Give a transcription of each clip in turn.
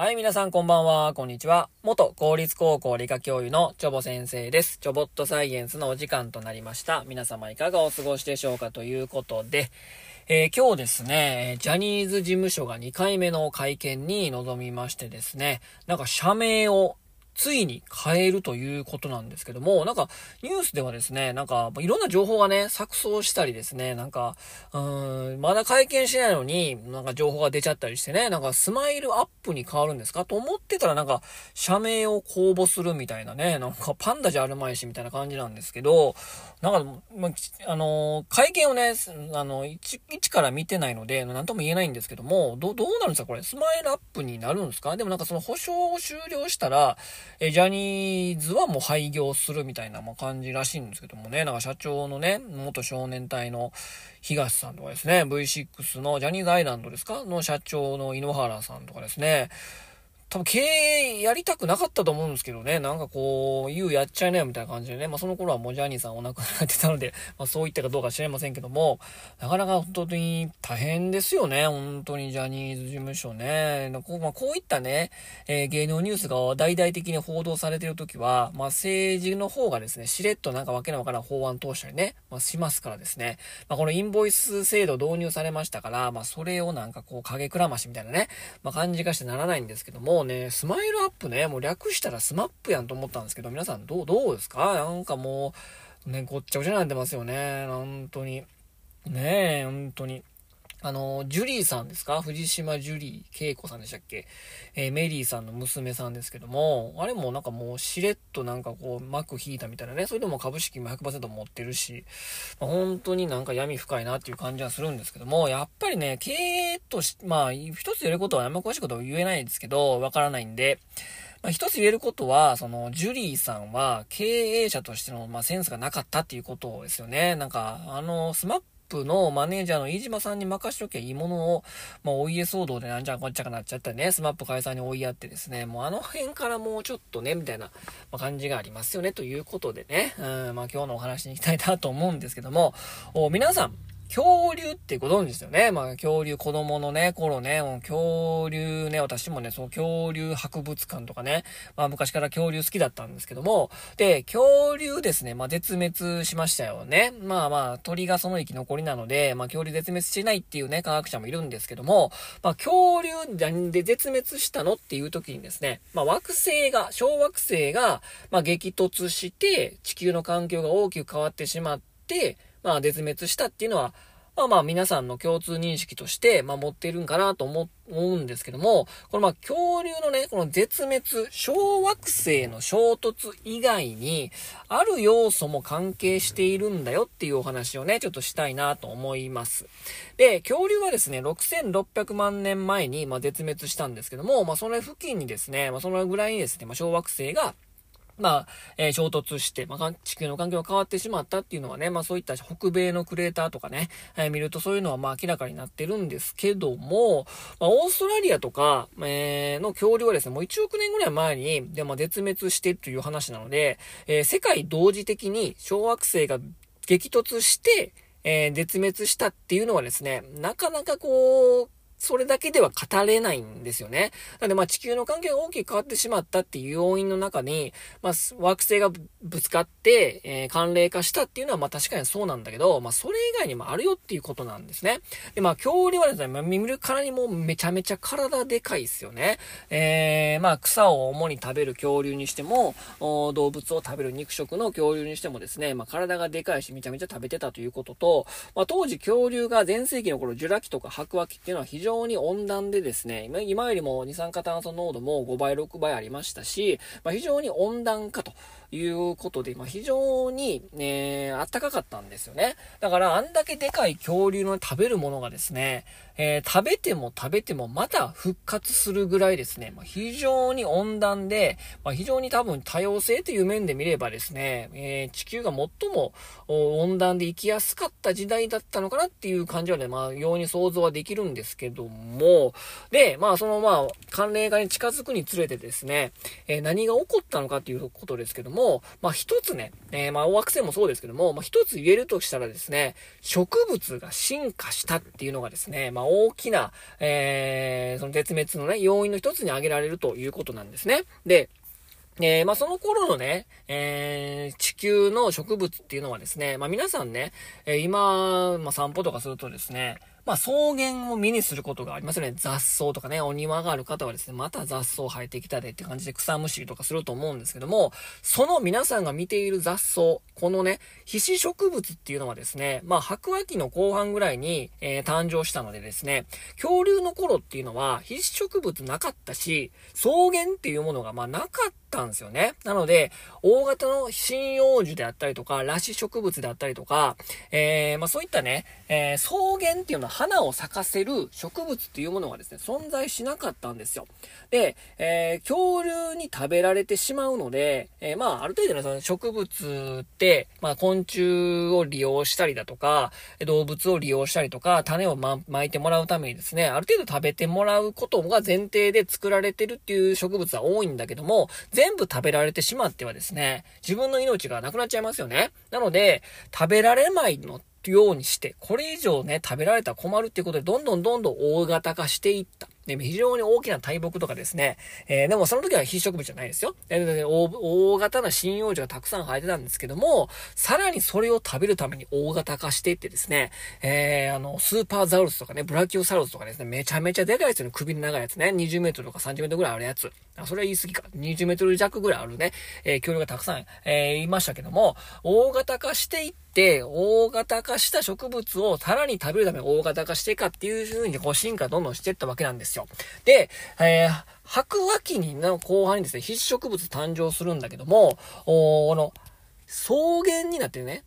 はい、皆さんこんばんは、こんにちは。元公立高校理科教諭のチョボ先生です。チョボットサイエンスのお時間となりました。皆様いかがお過ごしでしょうかということで、えー、今日ですね、ジャニーズ事務所が2回目の会見に臨みましてですね、なんか社名をついに変えるということなんですけども、なんかニュースではですね、なんかいろんな情報がね、錯綜したりですね、なんか、うーん、まだ会見しないのに、なんか情報が出ちゃったりしてね、なんかスマイルアップに変わるんですか？と思ってたらなんか、社名を公募するみたいなね、なんかパンダじゃあるまいしみたいな感じなんですけど、なんか、まあ、の会見をね、あの、一、一から見てないので、なんとも言えないんですけども、ど、どうなるんですか？これ、スマイルアップになるんですか？でもなんかその保証を終了したら、え、ジャニーズはもう廃業するみたいな、ま感じらしいんですけどもね、なんか社長のね、元少年隊の東さんとかですね、V6 のジャニーズアイランドですか？の社長の井ノ原さんとかですね、多分経営やりたくなかったと思うんですけどね、なんかこう、言うやっちゃいなよみたいな感じでね、まあその頃はもうジャニーさんお亡くなりになってたので、まあそういったかどうか知れませんけども、なかなか本当に大変ですよね、本当にジャニーズ事務所ね。こう,、まあ、こういったね、えー、芸能ニュースが大々的に報道されてるときは、まあ政治の方がですね、しれっとなんかわけのわからん法案通したりね、まあしますからですね、まあこのインボイス制度導入されましたから、まあそれをなんかこう影くらましみたいなね、まあ感じがしてならないんですけどもうね、スマイルアップね、もう略したらスマップやんと思ったんですけど、皆さんどう、どうですか？なんかもう、ね、ごっちゃごちゃになってますよね。本当に。ねえ、本当に。あの、ジュリーさんですか？藤島ジュリー恵子さんでしたっけ？えー、メリーさんの娘さんですけども、あれもなんかもうしれっとなんかこう幕引いたみたいなね、それでも株式も100%持ってるし、まあ、本当になんか闇深いなっていう感じはするんですけども、やっぱりね、経営とし、まあ、一つ言えることはあんま詳しいことは言えないですけど、わからないんで、まあ、一つ言えることは、その、ジュリーさんは経営者としての、まあ、センスがなかったっていうことですよね。なんか、あの、スマップのマネージャーの飯島さんに任しときゃいいものを、まあ、お家騒動でなんじゃこっちゃかなっちゃったね、スマップ解散に追いやってですね、もうあの辺からもうちょっとね、みたいな、ま感じがありますよね、ということでね、うん、まあ今日のお話に行きたいなと思うんですけども、皆さん、恐竜ってご存知ですよね？まあ、恐竜、子供のね、頃ね、もう恐竜ね、私もね、その恐竜博物館とかね、まあ、昔から恐竜好きだったんですけども、で、恐竜ですね、まあ、絶滅しましたよね。まあまあ、鳥がその生き残りなので、まあ、恐竜絶滅しないっていうね、科学者もいるんですけども、まあ、恐竜なんで絶滅したのっていう時にですね、まあ、惑星が、小惑星が、まあ、激突して、地球の環境が大きく変わってしまって、まあ、絶滅したっていうのは、まあまあ皆さんの共通認識として、まあ持っているんかなと思うんですけども、このまあ恐竜のね、この絶滅、小惑星の衝突以外に、ある要素も関係しているんだよっていうお話をね、ちょっとしたいなと思います。で、恐竜はですね、6600万年前に、まあ、絶滅したんですけども、まあその付近にですね、まあそのぐらいにですね、まあ小惑星がまあ、えー、衝突して、まあ、地球の環境が変わってしまったっていうのはね、まあそういった北米のクレーターとかね、えー、見るとそういうのはまあ明らかになってるんですけども、まあオーストラリアとか、えー、の恐竜はですね、もう1億年ぐらい前に、で、まあ絶滅してという話なので、えー、世界同時的に小惑星が激突して、えー、絶滅したっていうのはですね、なかなかこう、それだけでは語れないんですよね。なので、まあ地球の環境が大きく変わってしまったっていう要因の中に、まあ惑星がぶつかって、えー、寒冷化したっていうのはまあ確かにそうなんだけど、まあそれ以外にもあるよっていうことなんですね。で、まあ恐竜はですね、まあ、見るからにもめちゃめちゃ体でかいですよね。えー、まあ草を主に食べる恐竜にしても、動物を食べる肉食の恐竜にしてもですね、まあ体がでかいしめちゃめちゃ食べてたということと、まあ当時恐竜が全盛期の頃、ジュラ紀とか白亜紀っていうのは非常常に温暖でですね、今よりも二酸化炭素濃度も5倍、6倍ありましたし、まあ、非常に温暖化ということで、まあ、非常に、ね、暖かかったんですよね。だから、あんだけでかい恐竜の食べるものがですね、えー、食べても食べてもまた復活するぐらいですね、まあ、非常に温暖で、まあ、非常に多分多様性という面で見ればですね、えー、地球が最も温暖で生きやすかった時代だったのかなっていう感じはね、まあ、ように想像はできるんですけども、で、まあ、そのまあ、寒冷化に近づくにつれてですね、えー、何が起こったのかっていうことですけども、も、まあ一つね、えー、まあ大惑星もそうですけども、まあ一つ言えるとしたらですね、植物が進化したっていうのがですね、まあ大きな、えー、その絶滅のね、要因の一つに挙げられるということなんですね。で、えー、まあ、その頃のね、えー、地球の植物っていうのはですね、まあ、皆さんね、えー、今、まあ、散歩とかするとですね、まあ、草原を目にすることがありますよね。雑草とかね、お庭がある方はですね、また雑草生えてきたでって感じで草むしりとかすると思うんですけども、その皆さんが見ている雑草、このね、皮脂植物っていうのはですね、まあ、白亜紀の後半ぐらいに、えー、誕生したのでですね、恐竜の頃っていうのは皮脂植物なかったし、草原っていうものがまあなかったたんですよね。なので、大型の針葉樹であったりとか、裸子植物であったりとか、えー、まあそういったね、えー、草原っていうのは花を咲かせる植物っていうものがですね、存在しなかったんですよ。で、えー、恐竜に食べられてしまうので、えー、まあ、ある程度のその植物って、まあ、昆虫を利用したりだとか、動物を利用したりとか、種を、ま、巻いてもらうためにですね、ある程度食べてもらうことが前提で作られてるっていう植物は多いんだけども、全部食べられてしまってはですね、自分の命がなくなっちゃいますよね。なので、食べられないのようにして、これ以上ね、食べられたら困るっていうことで、どんどんどんどん大型化していった。で、非常に大きな大木とかですね。えー、でもその時は非植物じゃないですよ。えー、大型な針葉樹がたくさん生えてたんですけども、さらにそれを食べるために大型化していってですね、えー、あの、スーパーザウルスとかね、ブラキオサウルスとかですね、めちゃめちゃでかいやつに首の長いやつね、20メートルとか30メートルぐらいあるやつ。あ、それは言い過ぎか。20メートル弱ぐらいあるね、えー、恐竜がたくさん、えー、いましたけども、大型化していって、大型化した植物をさらに食べるために大型化していかっていう風にこう進化どんどんしていったわけなんですよ。で、えー、白亜紀にの後半にですね、筆植物誕生するんだけども、おこの、草原になってね、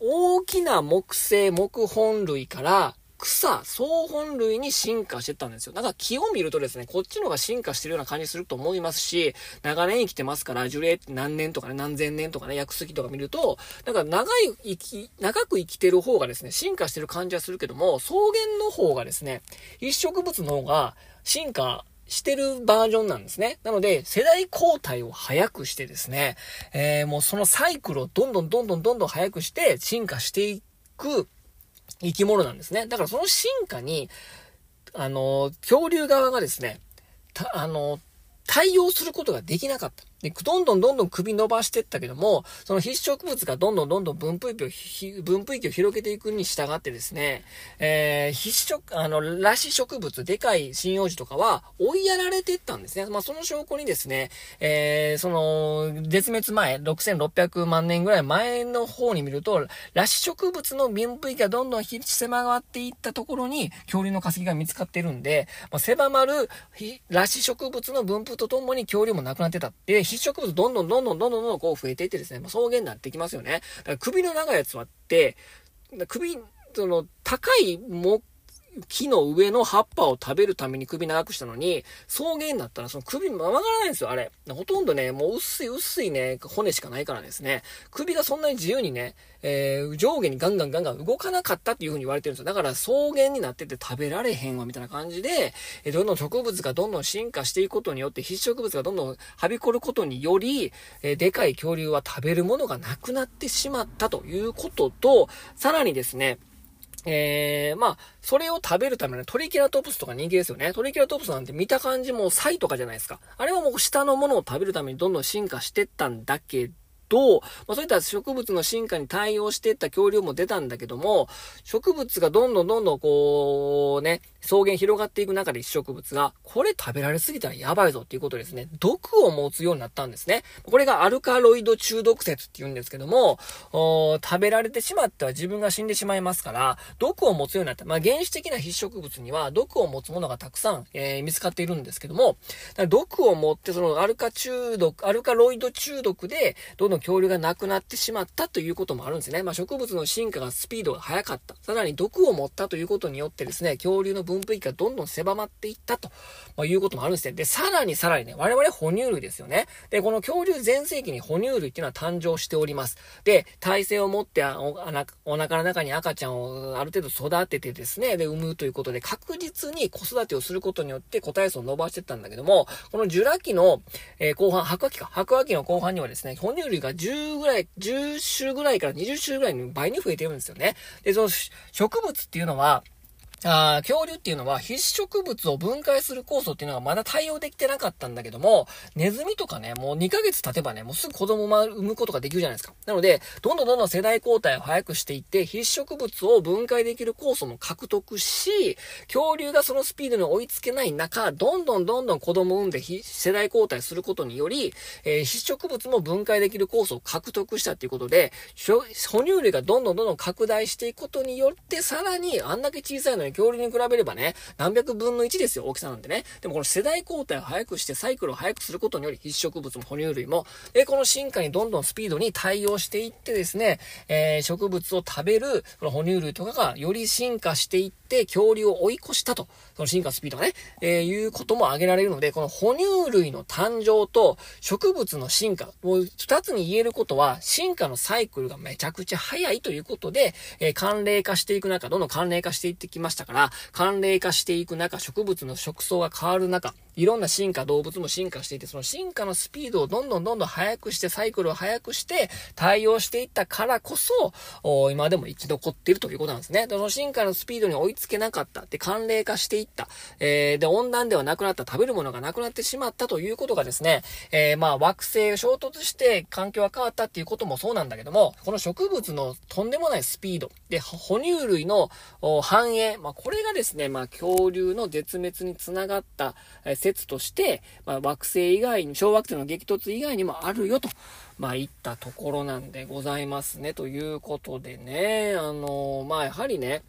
大きな木製、木本類から草、草本類に進化してたんですよ。だから木を見るとですね、こっちの方が進化してるような感じすると思いますし、長年生きてますから、樹齢って何年とかね、何千年とかね、薬杉とか見ると、なんか長い生き、長く生きてる方がですね、進化してる感じはするけども、草原の方がですね、一植物の方が進化してるバージョンなんですね。なので、世代交代を早くしてですね、えー、もうそのサイクルをどんどんどんどんどんどん早くして進化していく生き物なんですね。だからその進化に、あの、恐竜側がですね、あの、対応することができなかった。で、どんどんどんどん首伸ばしていったけども、その必植物がどんどんどんどん分布域を、分布域を広げていくに従ってですね、えー、必植、あの、裸子植物、でかい針葉樹とかは追いやられていったんですね。まあ、その証拠にですね、えー、その、絶滅前、6600万年ぐらい前の方に見ると、裸子植物の分布域がどんどん狭まっていったところに、恐竜の化石が見つかってるんで、まあ、狭まる裸子植物の分布とともに恐竜もなくなってた。で、必植物どんどんどんどんどんどんどんこう増えていってですね、まあ、草原になってきますよね。だから首の長いやつはって、首、その、高い木木の上の葉っぱを食べるために首長くしたのに、草原になったらその首曲がらないんですよ、あれ。ほとんどね、もう薄い薄いね、骨しかないからですね、首がそんなに自由にね、えー、上下にガンガンガンガン動かなかったっていう風に言われてるんですよ。だから草原になってて食べられへんわ、みたいな感じで、えどんどん植物がどんどん進化していくことによって、必植物がどんどんはびこることにより、えでかい恐竜は食べるものがなくなってしまったということと、さらにですね、えー、まあ、それを食べるためのトリケラトプスとか人気ですよね。トリケラトプスなんて見た感じもサイとかじゃないですか。あれはもう下のものを食べるためにどんどん進化してったんだけど、まあ、そういった植物の進化に対応していった恐竜も出たんだけども、植物がどんどんどんどんこうね、草原広がっていく中で植物が、これ食べられすぎたらやばいぞっていうことですね。毒を持つようになったんですね。これがアルカロイド中毒説って言うんですけども、食べられてしまっては自分が死んでしまいますから、毒を持つようになった。まあ、原始的な必植物には毒を持つものがたくさん、えー、見つかっているんですけども、毒を持ってそのアルカ中毒、アルカロイド中毒で、どんどん恐竜がなくなってしまったということもあるんですね。まあ、植物の進化がスピードが速かった。さらに毒を持ったということによってですね、恐竜の分布域がどんどん狭まっていったと、まいうこともあるんですね。で、さらにさらにね、我々哺乳類ですよね。で、この恐竜全盛期に哺乳類っていうのは誕生しております。で、体勢を持っておお腹の中に赤ちゃんをある程度育ててですね、で、産むということで、確実に子育てをすることによって個体数を伸ばしてったんだけども、このジュラ紀の、えー、後半、白亜紀か、白亜紀の後半にはですね、哺乳類が10ぐらい、10種ぐらいから20種ぐらいに倍に増えてるんですよね。で、その植物っていうのは、あ恐竜っていうのは必植物を分解する酵素っていうのがまだ対応できてなかったんだけども、ネズミとかね、もう2ヶ月経てばね、もうすぐ子供を産むことができるじゃないですか。なので、どんどんどんどん世代交代を早くしていって、必植物を分解できる酵素も獲得し、恐竜がそのスピードに追いつけない中、どんどんどんどん子供を産んで世代交代することにより、えー、必植物も分解できる酵素を獲得したっていうことで、哺乳類がどんどんどんどん拡大していくことによって、さらにあんだけ小さいのに恐竜に比べればね、何百分の1ですよ、大きさなんてね。でもこの世代交代を早くしてサイクルを早くすることにより、必植物も哺乳類も、で、この進化にどんどんスピードに対応していってですね、えー、植物を食べる、この哺乳類とかがより進化していって、恐竜を追い越したと、その進化スピードがね、えー、いうことも挙げられるので、この哺乳類の誕生と植物の進化、もう二つに言えることは、進化のサイクルがめちゃくちゃ早いということで、えー、寒冷化していく中、どんどん寒冷化していってきましたから、寒冷化していく中、植物の食草が変わる中、いろんな進化、動物も進化していて、その進化のスピードをどんどんどんどん速くして、サイクルを速くして、対応していったからこそ、今でも生き残っているということなんですね。その進化のスピードに追いつけなかった。で、寒冷化していった。えー、で、温暖ではなくなった、食べるものがなくなってしまったということがですね、えー、まあ、惑星が衝突して環境が変わったっていうこともそうなんだけども、この植物のとんでもないスピード、で、哺乳類の繁栄、まあ、これがですね、まあ、恐竜の絶滅につながった説として、まあ、惑星以外に、小惑星の激突以外にもあるよと、まあ、いったところなんでございますね。ということでね、あのまあ、やはりね、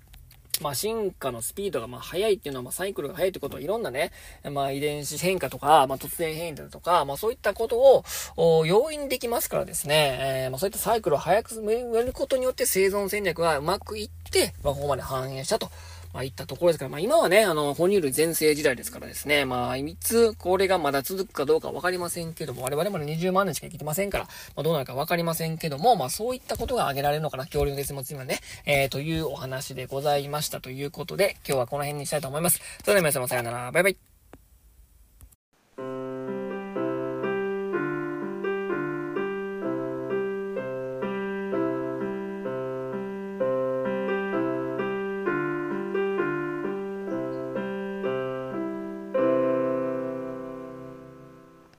まあ、進化のスピードがまあ速いっていうのは、まサイクルが速いってことはいろんなね、まあ、遺伝子変化とか、まあ、突然変異だとか、まあ、そういったことを、要因できますからですね、えー、まあ、そういったサイクルを速く進めることによって生存戦略がうまくいって、まあ、ここまで反映したと。まあ、いったところですから、まあ、今はね、あの、哺乳類全盛時代ですからですね、まあ、3つこれがまだ続くかどうかわかりませんけども、我々まで20万年しか生きてませんから、まあ、どうなるかわかりませんけども、まあ、そういったことが挙げられるのかな、恐竜の絶滅にはね、えー、というお話でございましたということで、今日はこの辺にしたいと思います。それでは皆様さようなら、バイバイ。